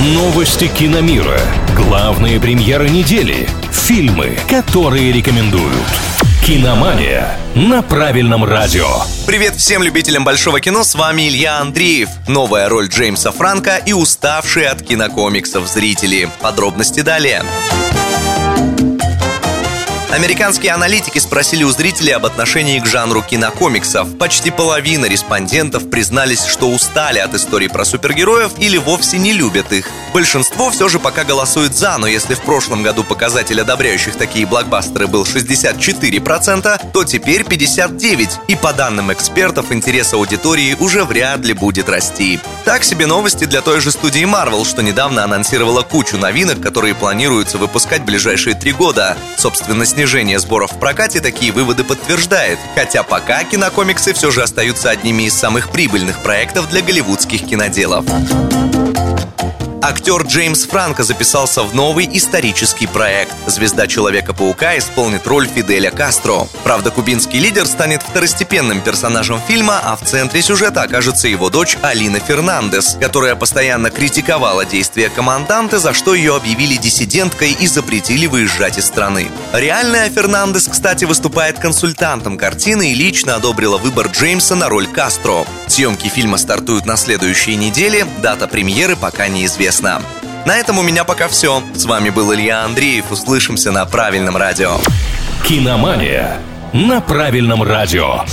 Новости киномира. Главные премьеры недели. Фильмы, которые рекомендуют. Киномания на правильном радио. Привет всем любителям большого кино, с вами Илья Андреев. Новая роль Джеймса Франка и уставшие от кинокомиксов зрители. Подробности далее. Американские аналитики спросили у зрителей об отношении к жанру кинокомиксов. Почти половина респондентов признались, что устали от историй про супергероев или вовсе не любят их. Большинство все же пока голосует «за», но если в прошлом году показатель одобряющих такие блокбастеры был 64%, то теперь 59%, и по данным экспертов интерес аудитории уже вряд ли будет расти. Так себе новости для той же студии Marvel, что недавно анонсировала кучу новинок, которые планируется выпускать в ближайшие три года. Собственно, снижение сборов в прокате такие выводы подтверждает, хотя пока кинокомиксы все же остаются одними из самых прибыльных проектов для голливудских киноделов. Актер Джеймс Франко записался в новый исторический проект. Звезда Человека-паука исполнит роль Фиделя Кастро. Правда, кубинский лидер станет второстепенным персонажем фильма, а в центре сюжета окажется его дочь Алина Фернандес, которая постоянно критиковала действия команданта, за что ее объявили диссиденткой и запретили выезжать из страны. Реальная Фернандес, кстати, выступает консультантом картины и лично одобрила выбор Джеймса на роль Кастро. Съемки фильма стартуют на следующей неделе, дата премьеры пока неизвестна известно. На этом у меня пока все. С вами был Илья Андреев. Услышимся на правильном радио. Киномания на правильном радио.